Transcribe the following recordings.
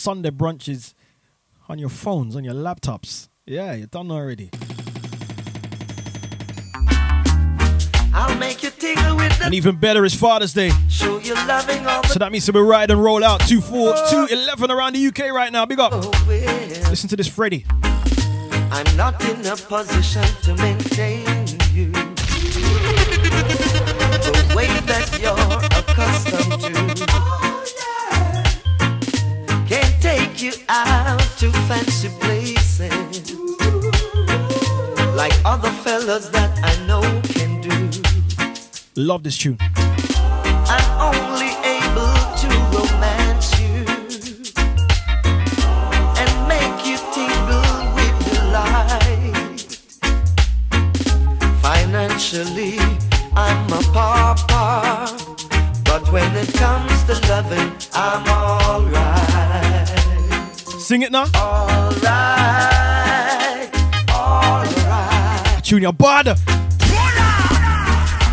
Sunday brunches on your phones, on your laptops. Yeah, you're done already. I'll make you tingle with the And even better is Father's Day. show you loving all So that means to be ride and roll out 2 4 2 11 around the UK right now. Big up. Oh, way. Listen to this, Freddie. I'm not in a position to maintain you the way that you're accustomed to. Take you out to fancy places like other fellas that I know can do. Love this tune. I'm only able to romance you and make you tingle with delight. Financially, I'm a pauper, but when it comes to loving, I'm alright. Sing it now. Alright, alright. Junior Bada.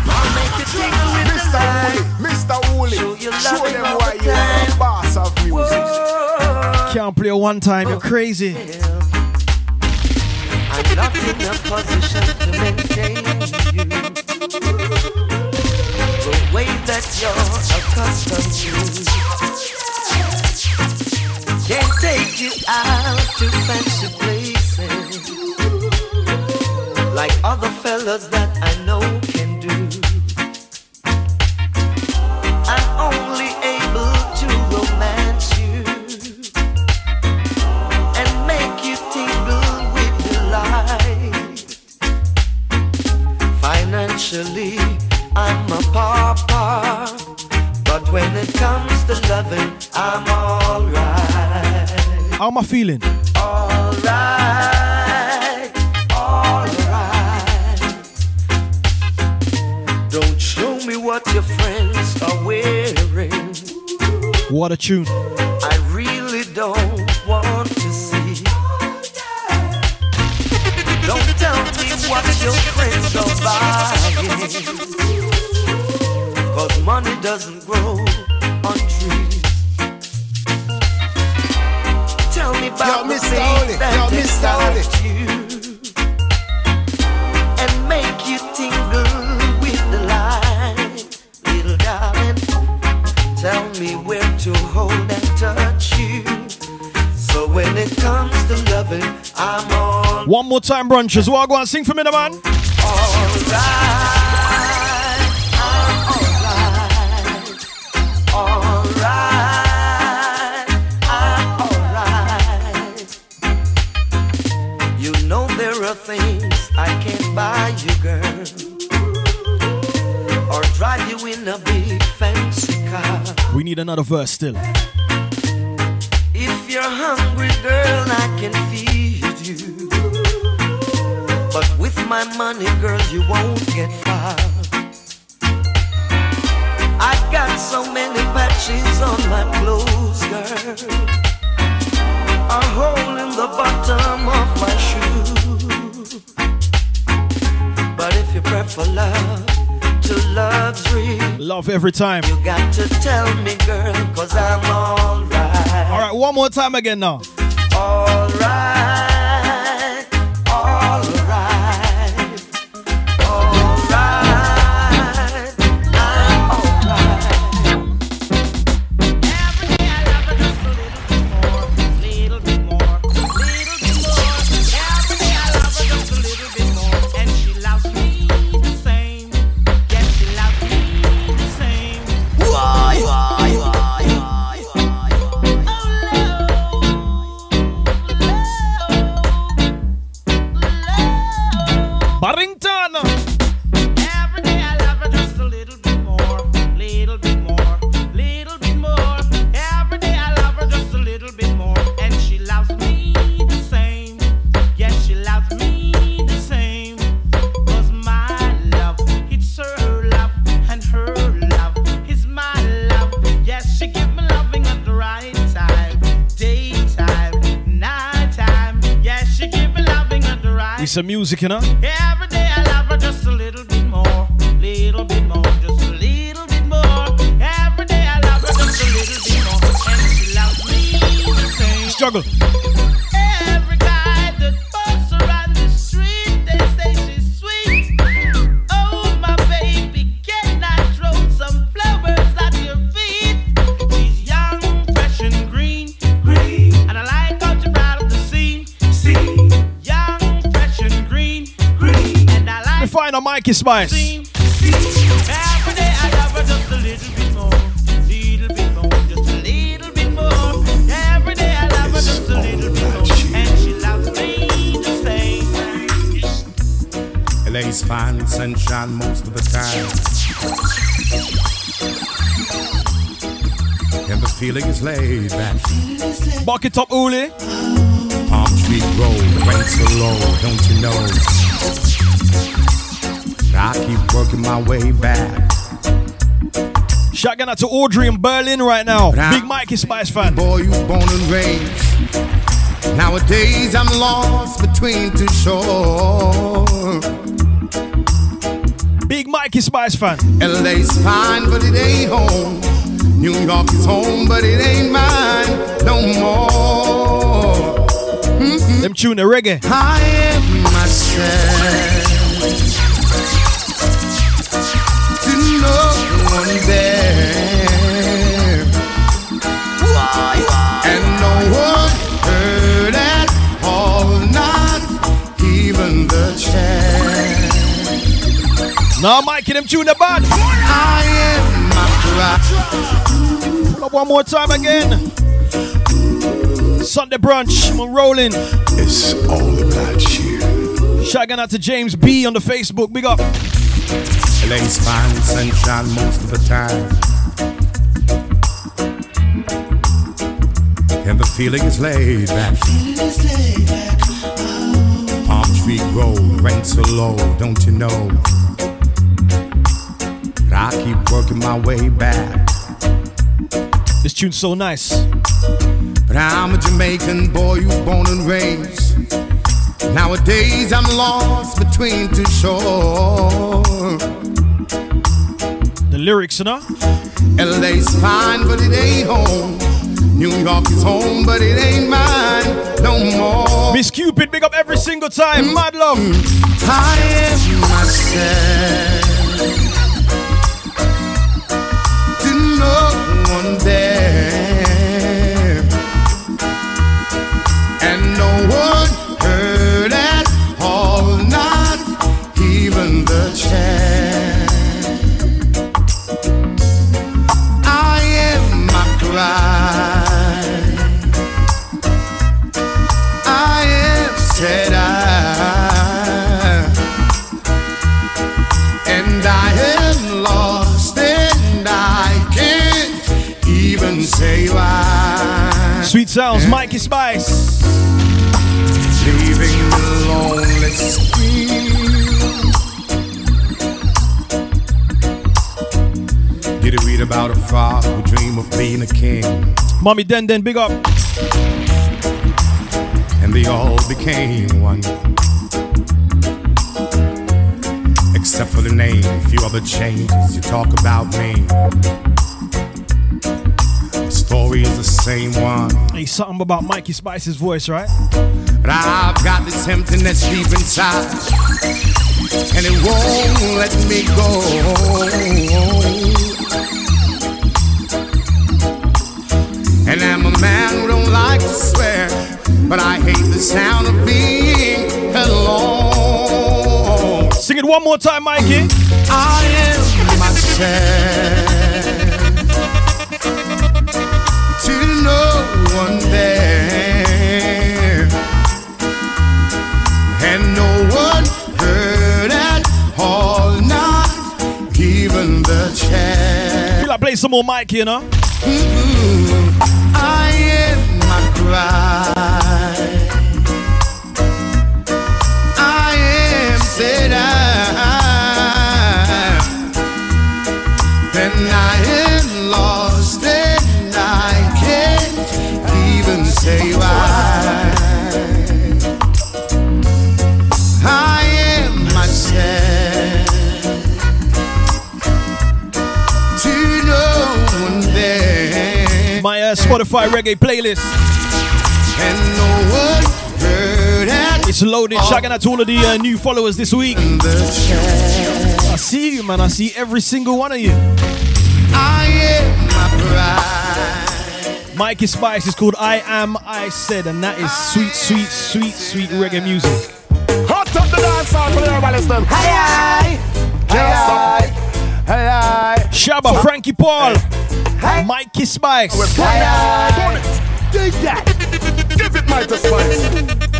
I'll make you tingle with Mr. delight. Hooli, Mr. Hooli, Show show them why the you are the boss of music. Whoa. Can't play one time. You're crazy. I'm not in a position to maintain you the way that you're accustomed to. Can't take you out to fancy places like other fellas that I know can do. I'm only able to romance you and make you tingle with delight. Financially, I'm a pauper, but when it comes to loving, I'm alright. How am I feeling? Alright, alright. Don't show me what your friends are wearing. What a tune. I really don't want to see. Don't tell me what your friends are buying. Cause money doesn't grow about Yo, the Mr. things Hooli, that yo, Mr. excite you and make you tingle with delight, little darling. Tell me where to hold and touch you. So when it comes to loving, I'm all One more time, brunches. What I go and sing for me, the man? alright. Need another verse still. If you're hungry, girl, I can feed you. But with my money, girl, you won't get far. I got so many patches on my clothes, girl. A hole in the bottom of my shoe. But if you love Love every time. you got to tell me, girl, cause I'm alright. All right, one more time again now. At the right Need some music, you know? Every day I love her just a little bit more, little bit more, just a little bit more. Every day I love her just a little bit more, and she loves me the juggle. Every the same. LA's fine sunshine most of the time. And the feeling is laid back. Bucket up, Uli. Palm Tree Road, rain so low, don't you know? I keep working my way back. Shotgun out to Audrey in Berlin right now. Big Mikey Spice fan. Boy, you born and raised. Nowadays I'm lost between two shores. Big Mikey Spice fan. LA's fine, but it ain't home. New York is home, but it ain't mine no more. Mm-hmm. Them tune the reggae. I am myself. One there. And no one heard at all, not even the chair. Now, Mikey, them tune the bad. I am my. Pull up one more time again. Sunday brunch. I'm rolling. It's all about you. Shotgun out to James B on the Facebook. Big up. LA's fine sunshine most of the time. And the feeling is laid back. Palm tree road, rent so low, don't you know? But I keep working my way back. This tune's so nice. But I'm a Jamaican boy, you born and raised. Nowadays I'm lost between two shores. The lyrics, you know? LA's fine, but it ain't home. New York is home, but it ain't mine no more. Miss Cupid, big up every single time. Mm. Mad love. Mm. I am myself. To no one there. And no one Mikey Spice. Leaving the lonely street. Did you read about a frog who dreamed of being a king? Mommy Den Den, big up. and they all became one. Except for the name, a few other changes. You talk about me. Is the same one. Hey, something about Mikey Spice's voice, right? But I've got this emptiness deep inside, and it won't let me go. And I'm a man who don't like to swear, but I hate the sound of being alone. Sing it one more time, Mikey. I am myself no one there, and no one heard at all, not even the chair. Feel like play some more Mikey, you know? Mm-hmm. I am my cry. Spotify reggae playlist. and no one heard it. It's loaded. Shagging out to all of the uh, new followers this week. in the church. I see you, man. I see every single one of you. I am my pride. Mikey Spice is called I Am I Said, and that is sweet, sweet, sweet, sweet reggae music. Hot up the dance hall for everybody listen. Aye, Can't stop. aye, aye, aye, Shabba, Frankie Paul, aye, Mikey Spice. Burn aye, it. Dig that. Give it my spice.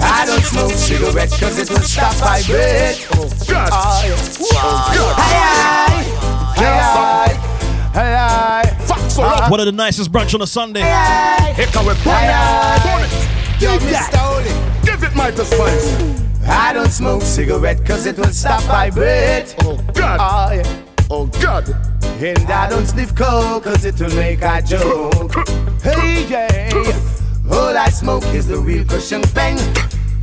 I don't smoke cigarettes cause it will stop my breath. God. Oh, yeah. Oh, God. Aye, Can't stop. aye, aye, aye, Fuck so up. Uh, one of the nicest brunch on a Sunday. aye. Here come we burn it. Burn it. That. Give it my spice. I don't smoke cigarette cause it will stop my breath. Oh, God. Oh, yeah. Oh, God. And I don't sniff coke cause it will make a joke. Hey, yeah. All I smoke is the real cushion peng.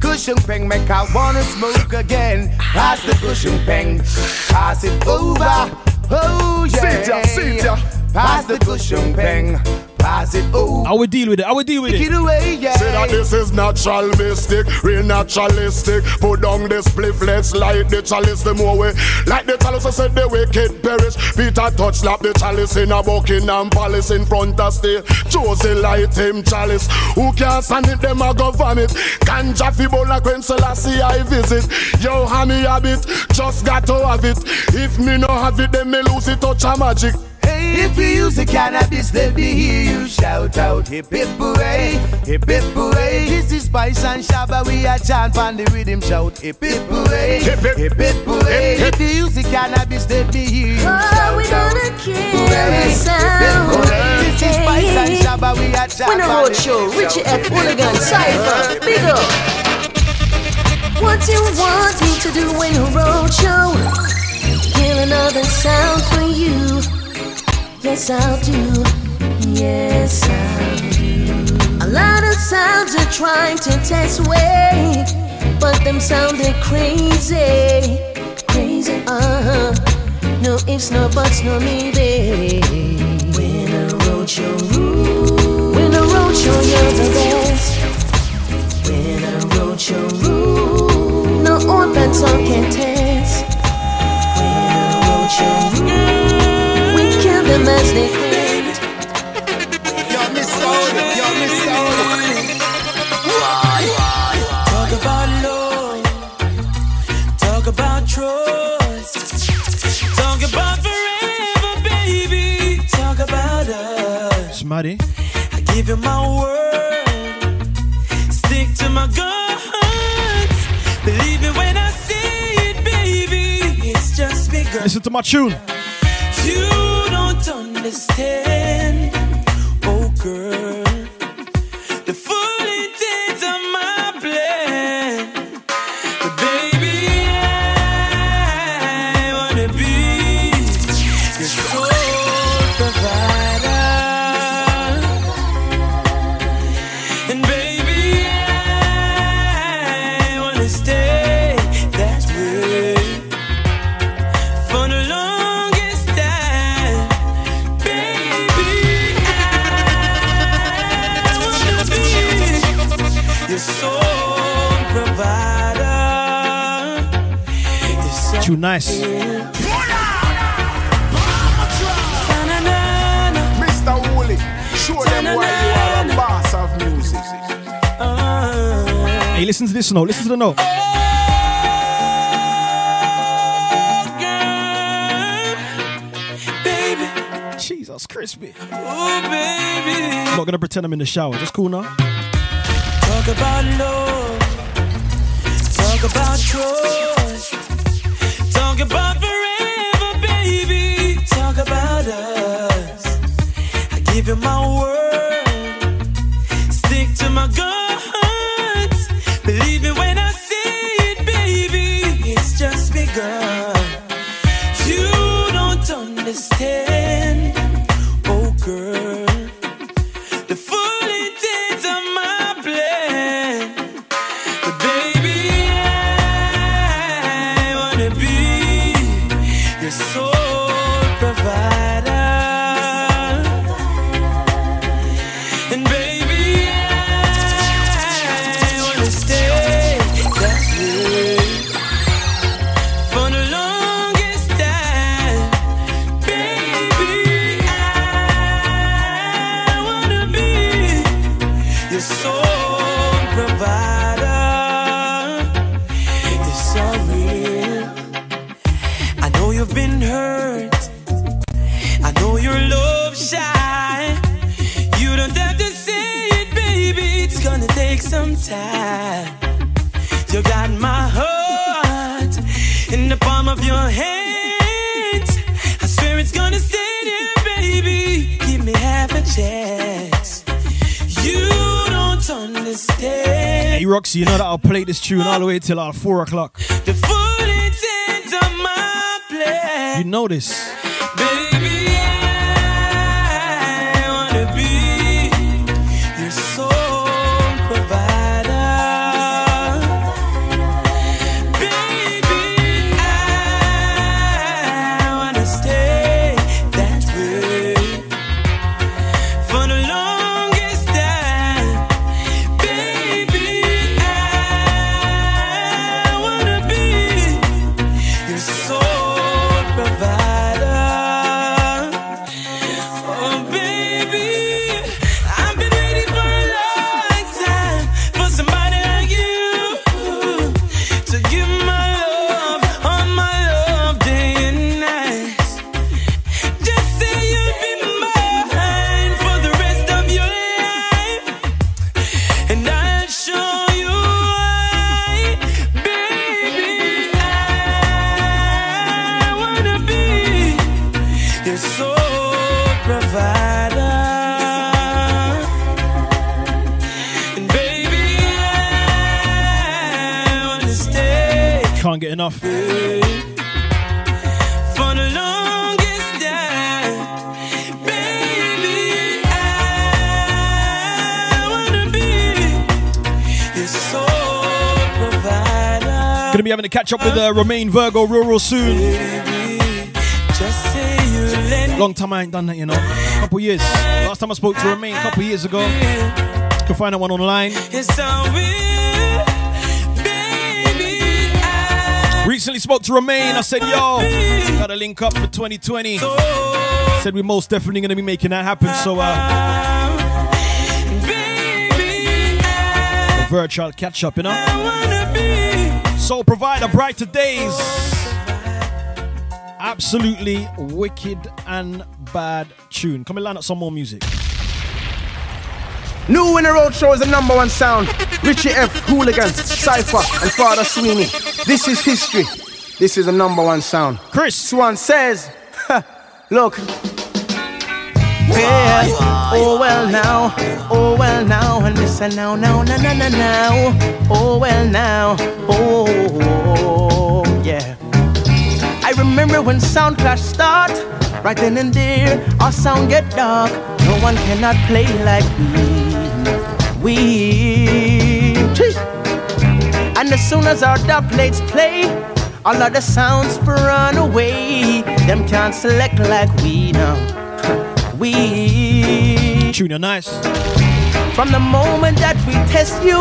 Cushion peng make I wanna smoke again. Pass the cushion peng. Pass it over. Oh, yeah. Sit ya, sit ya. Pass the cushion peng. Pass it over. I would deal with it. I would deal with Take it it. away, yeah. Say that this is natural mystic, real naturalistic. Put down this spliff, let's light the chalice the more way. Like the chalice I said the wicked perish. Peter Tosh slap the chalice in a Buckingham Palace in front of stay. Chosen light him chalice. Who can stand it, them a go vomit. Ganja fi bowl like when Selassie I visit. Yo, hammy habit, just got to have it. If me no have it, then me lose it touch a magic. Hey, if you use the cannabis, let me hear you shout out hip hip hooray, hip hip hooray. This is Spice and Shabba, we are chant on the rhythm shout hip hip hooray, Hip, hip. hip hip hooray. Hip, hip. If you use the cannabis, let me hear you Oh, shout we out gonna kill hooray, the hip hip sound. hooray. This is Spice and Hey. Shabba, we are chant When on road the show, rhythm Richie shout F. Hooligan, Cypher, big up. What you want me to do when a road show? Kill another sound for you. Yes, I'll do. Yes, I'll do. A lot of sounds are trying to test weight, but them sounded crazy. Crazy, uh huh. No ifs, no buts, no maybe. When a road show rule, when a road show, you're the best. When a road show rule, no old bad song can test. When road show rule, we them as they quit. Yo, Miss Soul, yo, Miss Soul. Talk about love. Talk about trust. Talk about forever, baby. Talk about us. Smaddy. I give you my word. Stick to my guns. Believe me when I say it, baby. It's just begun. Listen to my tune. You don't understand, oh girl. Hey, listen to this note. Listen to the note. girl, Jesus, crispy. oh baby. I'm not gonna pretend I'm in the shower. Just cool now. Talk about love. Talk about trust. Talk about forever, baby. Talk about us. I give you my word. Tune all the way till our four o'clock. the full intent of my. You know this. Baby, Gonna be having to catch up with uh, Romain Virgo Rural soon. Long time I ain't done that, you know. Couple years. Last time I spoke to Romain, couple years ago. You can find that one online. Recently spoke to Romain. I said, yo, gotta link up for 2020. Said we're most definitely gonna be making that happen. So, uh, a virtual catch up, you know. Be. Soul Provider, Brighter Days. Absolutely wicked and bad tune. Come and line up some more music. New in the road show is the number one sound. Richie F, Hooligan, Cypher, and Father Sweeney. This is history. This is the number one sound. Chris. Swan says, look. Yeah, oh well now, oh well now, and listen now, now, now, now, now, now, oh well now, oh yeah. I remember when Sound Clash start, right then and there, our sound get dark. No one cannot play like we, we. And as soon as our dub plates play, all of the sounds run away. Them can't select like we know. Tune you nice. From the moment that we test you,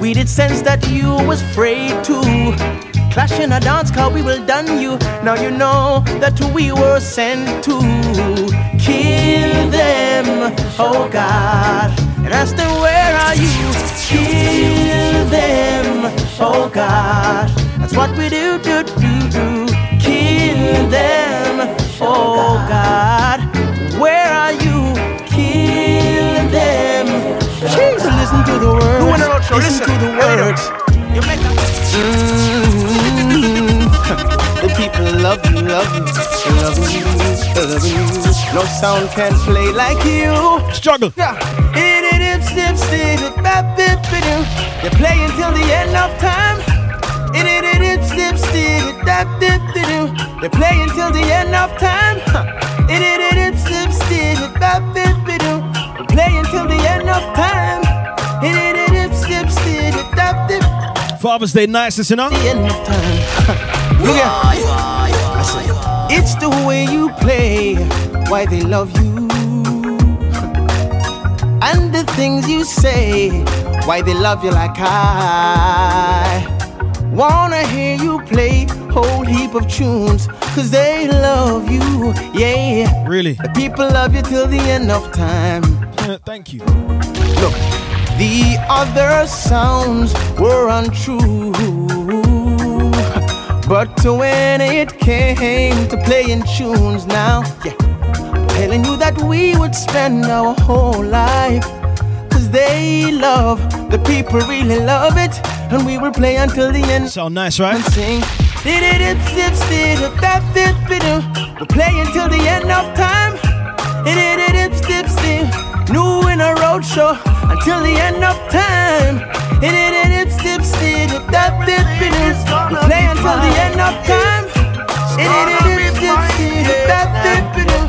we did sense that you was afraid to clash in a dance car. We will done you. Now you know that we were sent to kill them. Oh God, and ask them where are you? Kill them. Oh God, that's what we do, do, do, do. Kill them. Oh God, words. Listen to the words. You make mm-hmm. The people love you, love you, love you, love you. No sound can play like you. Struggle. Yeah. It snip, snip, bap, bip, bidoo. They play until the end of time. It it snip, snip, bap, bip, bidoo. They play until the end of time. It it it it dip snip, snip, bap, bip, bidoo. They play until the end of time. It Father's Day nicest, you know? the end of time. Look at it's the way you play, why they love you. And the things you say, why they love you like I. Wanna hear you play whole heap of tunes, cause they love you, yeah. Really? The people love you till the end of time. Uh, thank you. Look, The other sounds were untrue. But when it came to playing tunes now, yeah, telling you that we would spend our whole life. Cause they love, the people really love it. And we will play until the end. Sound nice, right? And sing. We'll play until the end of time. Dip, dip, dip, dip. New in a road show until the end of time. It it it it stip stip that dip it is. We play until the end of time. It it it it stip stip that dip it is.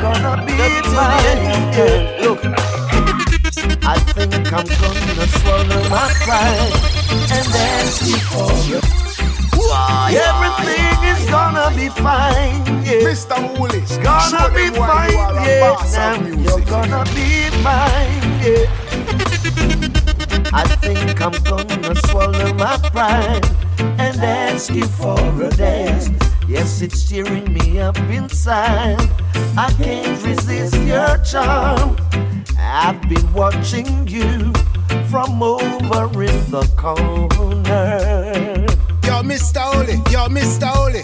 Look. I think I'm gonna swallow my pride and then sleep for you. Everything is gonna be fine, yeah. Mr. Hooli, It's gonna be fine, yeah. Now you're gonna be mine, yeah. I think I'm gonna swallow my pride and ask you for a dance. Yes, it's tearing me up inside. I can't resist your charm. I've been watching you from over in the corner. Mr. Hooli, yo, Mr. Hooli.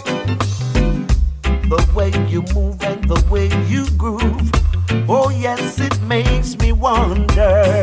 The way you move and the way you groove. Oh, yes, it makes me wonder.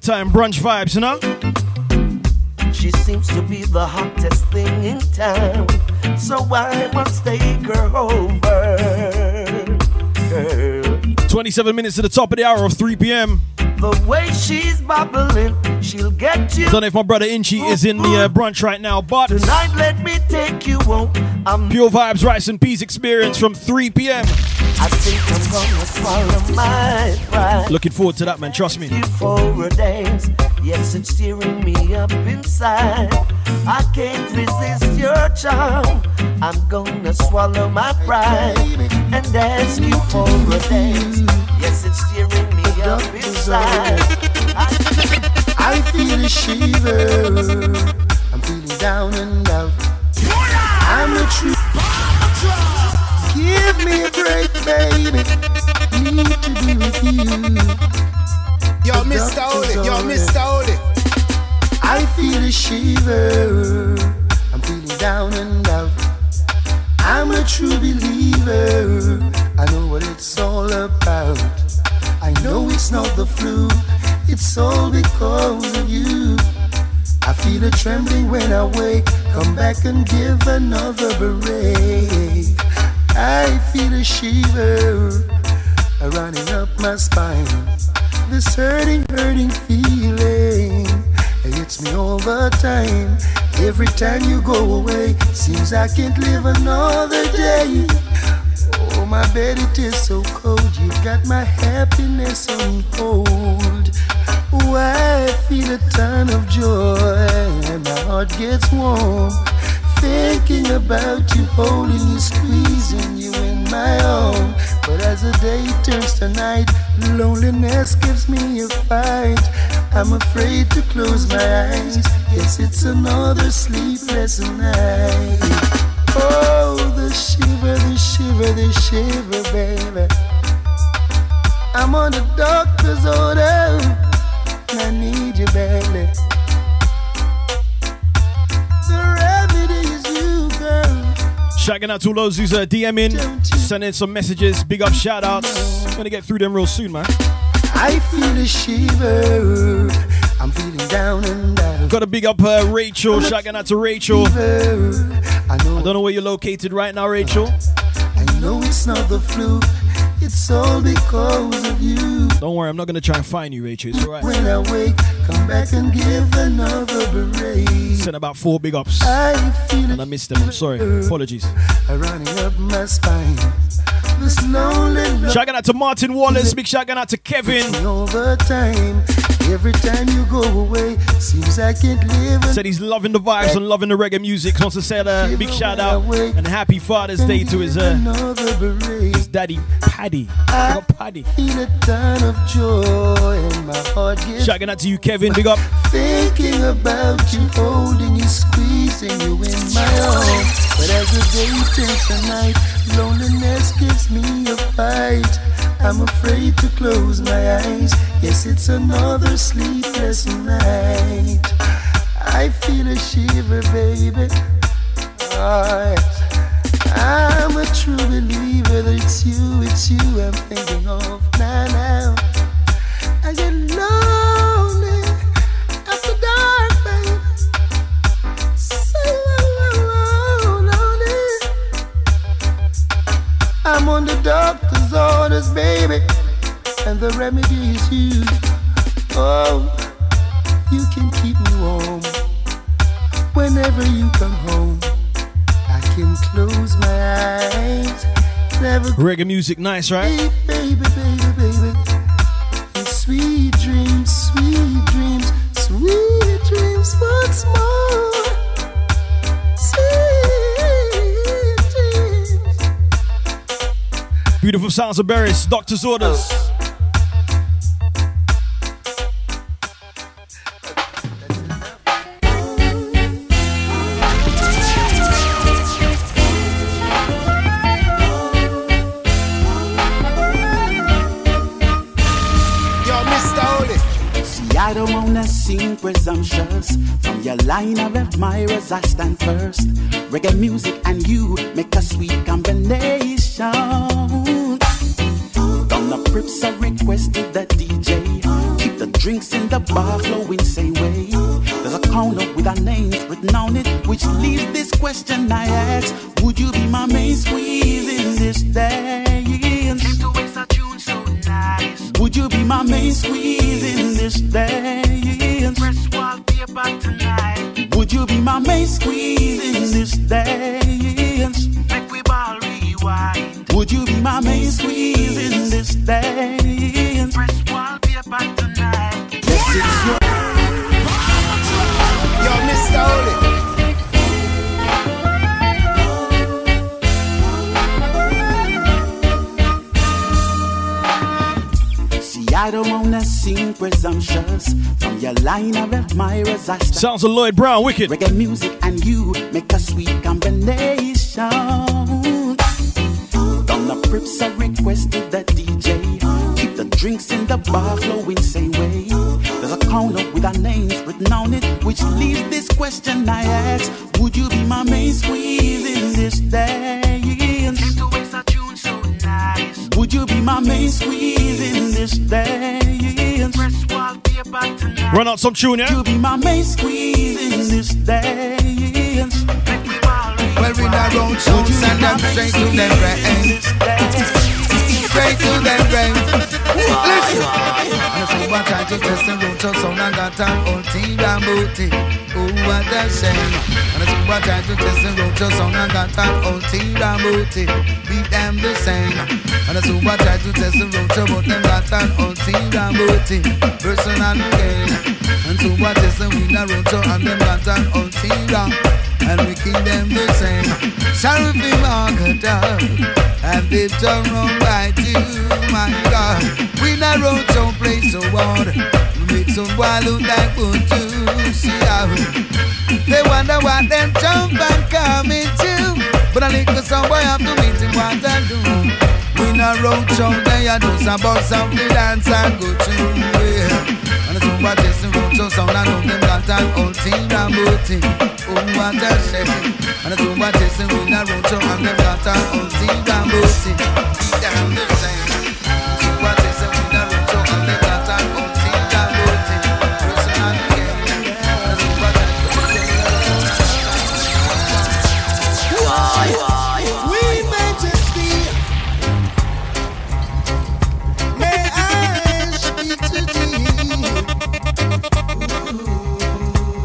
Time, brunch vibes, you know? She seems to be the hottest thing in town, so I must take her over. Girl. 27 minutes to the top of the hour of 3 p.m. The way she's bubbling, she'll get you. Don't know if my brother Inchi is in the uh, brunch right now, but Tonight, let me take you home. I'm Pure Vibes Rice and peas experience from 3 p.m. I think I'm gonna swallow my pride. Looking forward to that, man. Trust me. for a dance. Yes, it's tearing me up inside. I can't resist your charm. I'm gonna swallow my pride and ask you for a dance. Yes, it's tearing me up inside. I, I feel a shiver. I'm feeling down and out. I'm a true. Give me a break, baby. Need to be with you. Yo, Mr. Hooli, yo, Mr. Hooli. I feel a shiver. I'm feeling down and out. I'm a true believer. I know what it's all about. I know it's not the flu. It's all because of you. I feel a trembling when I wake. Come back and give another break. I feel a shiver running up my spine. This hurting, hurting feeling. It hits me all the time. Every time you go away, seems I can't live another day. Oh, my bed, it is so cold. You got my happiness on hold. Why I feel a ton of joy and my heart gets warm. Thinking about you, holding you, squeezing you in my arm. But as the day turns to night, loneliness gives me a fight. I'm afraid to close my eyes. Yes, it's another sleepless night. Oh, the shiver, the shiver, the shiver, baby. I'm on the doctor's order. And I need you badly. Shouting out to all those who's uh, DMing, sending some messages, big up shout outs. Gonna get through them real soon, man. I feel a shiver. I'm feeling down and down. Gotta big up uh, Rachel. Shouting out to Rachel. I I don't know where you're located right now, Rachel. I know it's not the flu. It's all because of you. Don't worry, I'm not gonna try and find you, Rachel. It's alright. When I wake, come back and give another break. Sent about four big ups. I feel And I missed them. I'm sorry. Apologies. running up my spine. Shout out to Martin Wallace. Big shout out to Kevin. Every time you go away, seems I can't live. Said he's loving the vibes and loving the reggae music. Wants to say a big shout out and happy Father's Day to his uh, his daddy Paddy. I Paddy. feel a ton of joy and my heart gets Shout out to you, Kevin. Big up. Thinking about you, holding you, squeezing you in my arms. But as the day turns to night, loneliness gives me a fight. I'm afraid to close my eyes. Yes, it's another sleepless night. I feel a shiver, baby. Alright. I'm a true believer that it's you, it's you I'm thinking of now, now. I get lonely I'm on the doctor's orders, baby, and the remedy is you. Oh, you can keep me warm whenever you come home. I can close my eyes, never Reggae music, nice, right? baby, baby, baby. And sweet dreams, sweet dreams, sweet dreams once more. Beautiful sounds of Beres. Doctor's orders. Yo, Mr. Hooli. See, I don't wanna seem presumptuous. From your line of admirers, I stand first. Reggae music and you make a sweet combination. Prips, I requested the DJ. Keep the drinks in the bar flowing same way. There's a counter with our names written on it, which leaves this question I ask: Would you be my main squeeze in this day? Would you be my main squeeze in this dance? Press wallpaper tonight. Would you be my main squeeze in this dance? Make we ball rewind. Would you be my main squeeze in this dance? Press wallpaper tonight. Yes, it's your. Yo, Mr. Hooli. See, I don't wanna seem presumptuous. From your line of admirers, I Sounds of Lloyd Brown, wicked. reggae music and you make a sweet combination. Down the prips, I requested the DJ. Keep the drinks in the bar flowing same way. There's a counter with our names written on it, which leaves this question I ask: Would you be my main squeeze in this dance? Would you be my main squeeze in this dance? Press wallpaper tonight. Run out some tune, yeah. Would yeah? you be my main squeeze in this dance? Well, we not road show, send them straight to them brain. Straight to them brain. Listen. And so I try to test the road show, so I got an old tea booty. Oh, what a shame. And so I try to test the road show, so I got an old tea booty. Beat them the same. And so I try to test the road show, but them got an old tea booty. Personal gain. And so I test the winner road show, and them got an old tea and we keep them the same. Shall we mark it up? And they've done wrong by you, my God. We not road some place so hard. We make some boy look like one to see how they wonder what them jump and come into. But I think some boy have to meet him what I do. We not road show, they are just about something dance and go to. Yeah. And it's over the sound I know them got an old team and booty. Oh, what a shame. And it's over the road that road and them got an old team and booty. Down the same.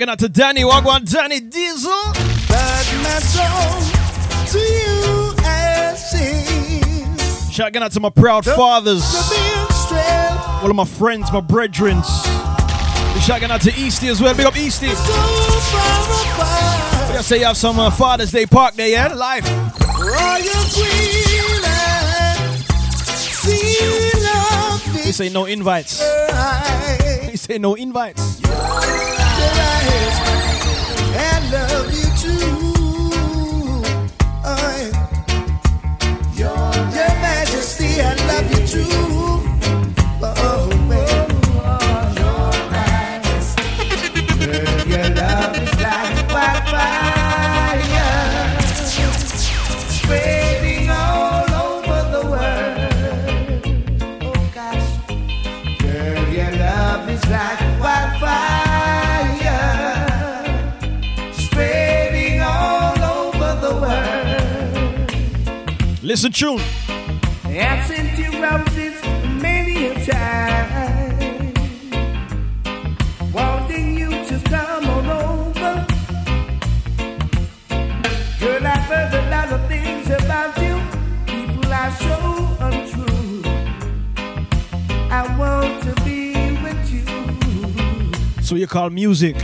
Shouting out to Danny Wagwan, Danny Diesel. But my soul to you I sing. Shouting out to my proud the, fathers. The All of my friends, my brethren. Shouting out to Easty as well. Big up Easty. So I say you have some uh, Father's Day park there, yeah? Live. This ain't no invites. This ain't no invites and Listen, tune. I've sent you roses many a time, wanting you to come on over. Girl, I've heard a lot of things about you. People are so untrue. I want to be with you. So you call music?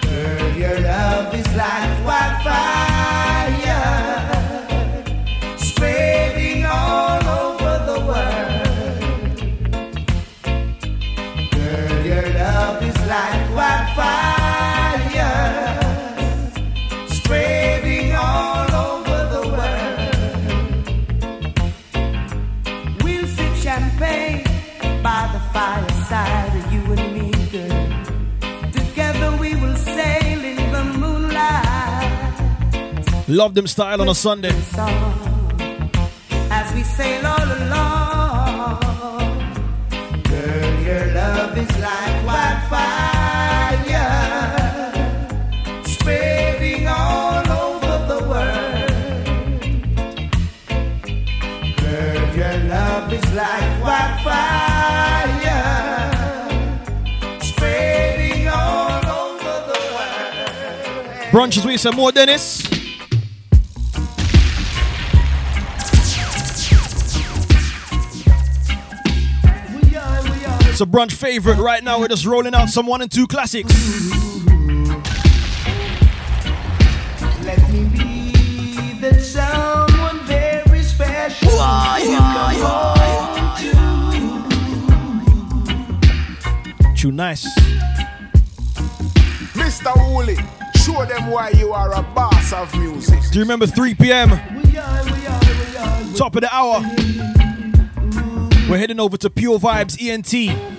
Girl, your love is like wildfire Love them style on a Sunday we sail all along. Girl, your love is like wildfire, spreading all over the world. Girl, your love is like wildfire, spreading all over the world. Brunches, we some more, Dennis. A brunch favorite right now. We're just rolling out some one and two classics. Let me be the someone very special. Too nice. Mr. Hooli, show them why you are a boss of music. Do you remember 3 p.m.? Top of the hour. We're heading over to Pure Vibes ENT.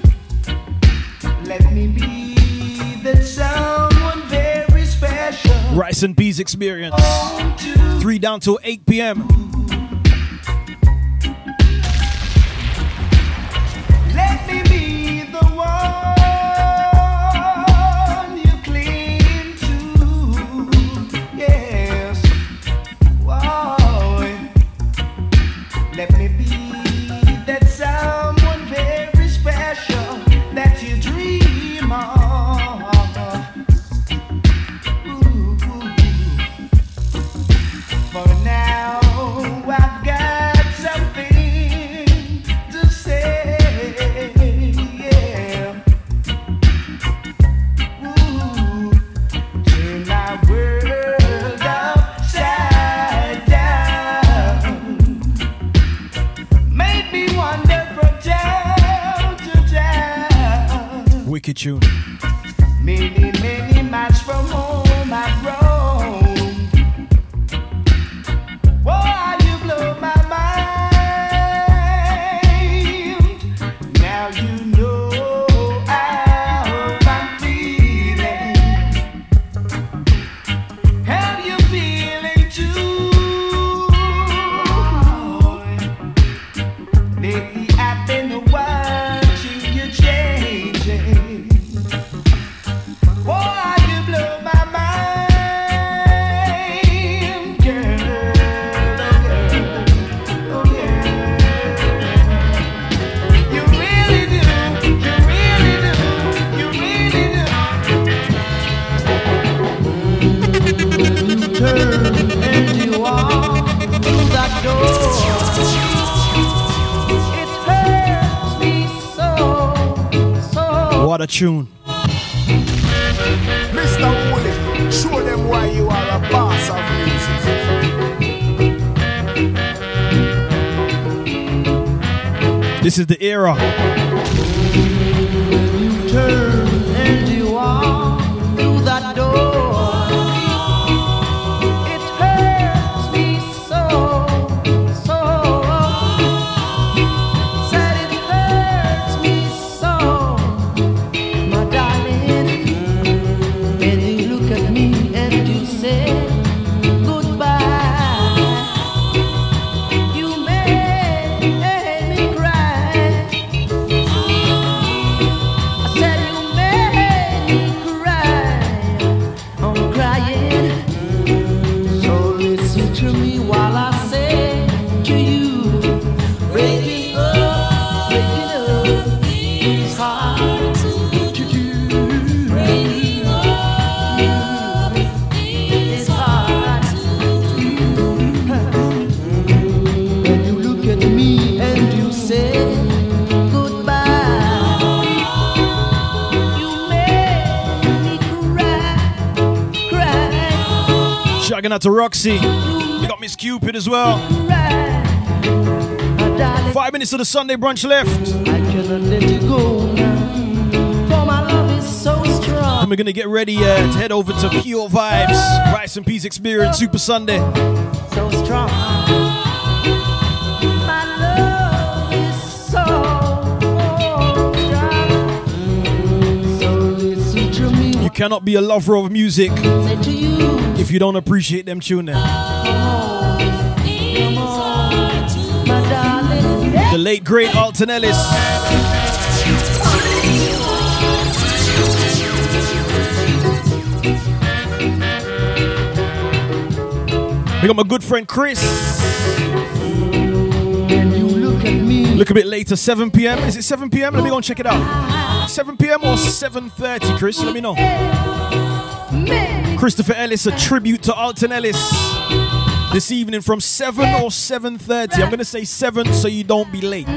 Rice and Peas Experience. 3 down till 8 p.m. era. To Roxy. You got Miss Cupid as well. Five minutes of the Sunday brunch left. And we're gonna get ready uh, to head over to Pure Vibes, Rice and Peas Experience Super Sunday. so strong. Cannot be a lover of music if you don't appreciate them tuning. my darling. The late great Alton Ellis. We got my good friend Chris. You look at me, Look a bit later, 7 p.m. Is it 7 p.m.? Let me go and check it out. 7 p.m. or 7:30, Chris? Let me know. Christopher Ellis, a tribute to Alton Ellis. This evening from 7 or 7:30. I'm gonna say 7 so you don't be late. I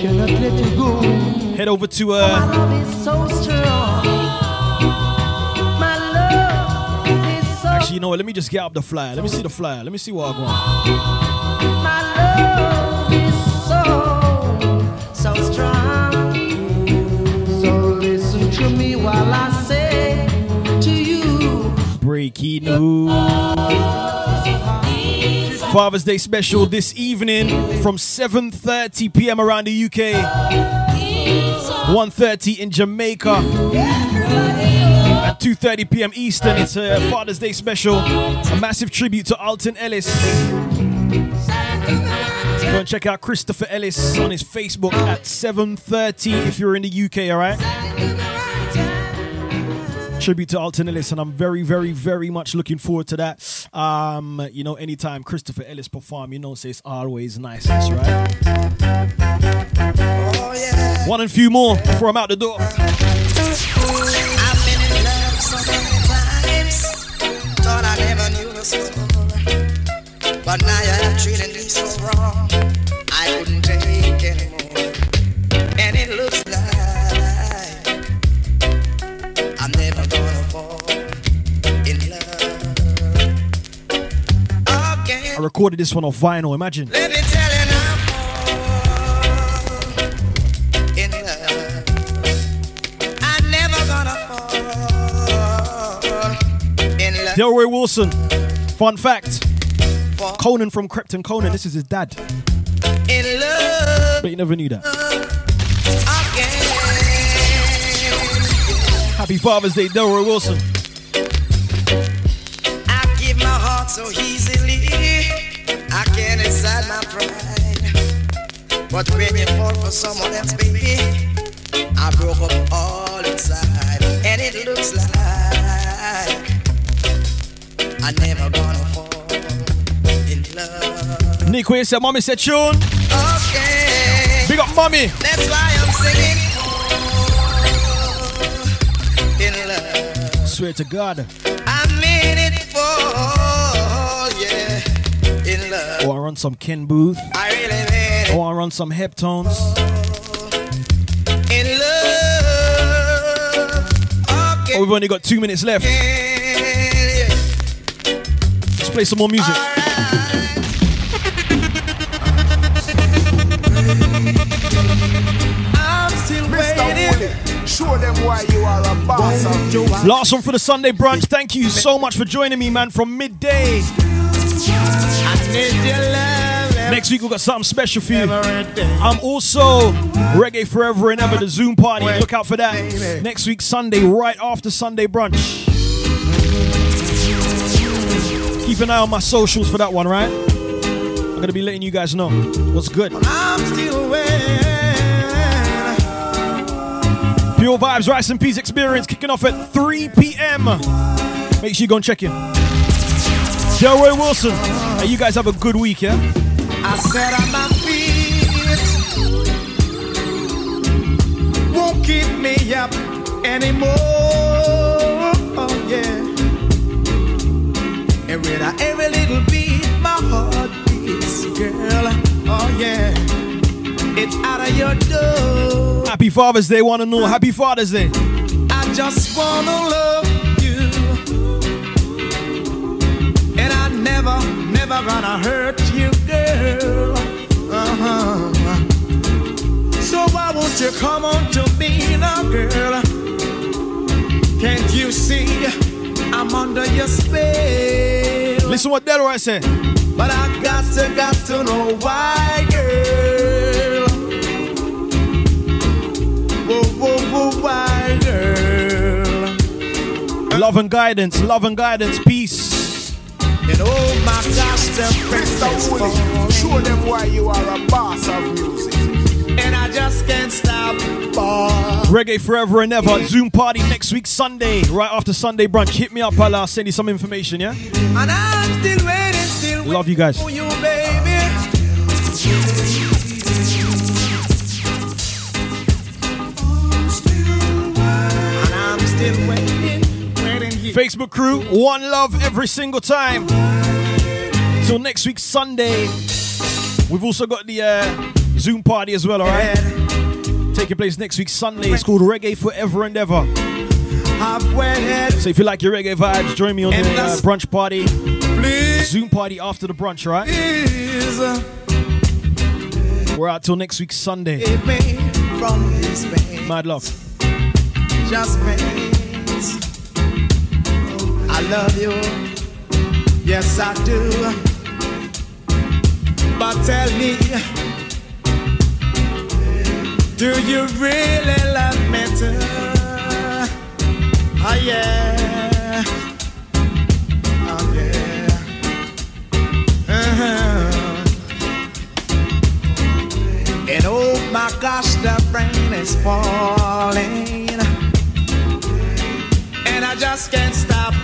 cannot let you go. Head over to My uh, love is so strong. My love is so actually, you know what? Let me just get up the flyer. Let me see the flyer. Let me see what I want. My love is so, so strong. So listen to me while I Father's Day special this evening from 7:30 p.m. around the UK. 1:30 in Jamaica. At 2:30 p.m. Eastern, it's a Father's Day special. A massive tribute to Alton Ellis. Go and check out Christopher Ellis on his Facebook at 7:30 if you're in the UK. All right. Tribute to Alton Ellis, and I'm very, very, very much looking forward to that. Um, you know, anytime Christopher Ellis perform, you know, say it's always nice, that's right. One and few more before I'm out the door. Love so. But now you're treating me so wrong, recorded this one on vinyl. Imagine. Delroy Wilson. Fun fact. Conan from Krypton Conan, this is his dad. But you never knew that. Again. Happy Father's Day, Delroy Wilson. But when you fall for someone else, baby, I broke up all inside. And it looks like I never gonna fall in love. Nick Way said, Mommy said, tune. Okay. Big up, Mommy. That's why I'm singing. In love. Swear to God. I'm in it for, yeah. In love. Oh, I run some Ken Boothe. I really mean. Oh, I run some Heptones. In love. Okay. Oh, we've only got two minutes left. Let's play some more music. I'm still waiting. Show them why you are a boss music. Last one for the Sunday brunch. Thank you so much for joining me, man, from midday. Next week, we've got something special for you. I'm also Reggae Forever and Ever, the Zoom party. Look out for that. Next week, Sunday, right after Sunday brunch. Keep an eye on my socials for that one, right? I'm going to be letting you guys know what's good. I'm still. Pure Vibes Rice and Peas Experience kicking off at 3 p.m. Make sure you go and check in. Delroy Wilson. Hey, you guys have a good week, yeah? I on my feet won't keep me up anymore. Oh yeah. And with every little beat, my heart beats, girl. Oh yeah. It's out of your door. Happy Father's Day, one and all. Happy Father's Day. I just wanna love you. And I never, never gonna hurt you, girl. Uh-huh. So why won't you come on to me now, girl? Can't you see I'm under your spell? Listen what Delroy said. But I got to, got to know why, girl. Whoa, whoa, whoa, why, girl? Love and guidance, love and guidance, peace. And oh my gosh, the Mr. show them why you are a boss of music. And I just can't stop. Boy. Reggae Forever and Ever. Zoom party next week, Sunday, right after Sunday brunch. Hit me up, I'll send you some information, yeah? And I'm still waiting, still waiting Love you guys. you, baby. And I'm still waiting, waiting here. Facebook crew, one love every single time. Till next week, Sunday. We've also got the uh, Zoom party as well, alright? Taking place next week, Sunday. It's called Reggae Forever and Ever. So if you like your reggae vibes, join me on the uh, brunch party. please. Zoom party after the brunch, alright? We're out till next week, Sunday. Save me from this pain. Mad love. just pains. I love you, yes I do. But tell me, do you really love me too? Oh yeah, oh yeah. Uh-huh. And oh my gosh, the rain is falling. And I just can't stop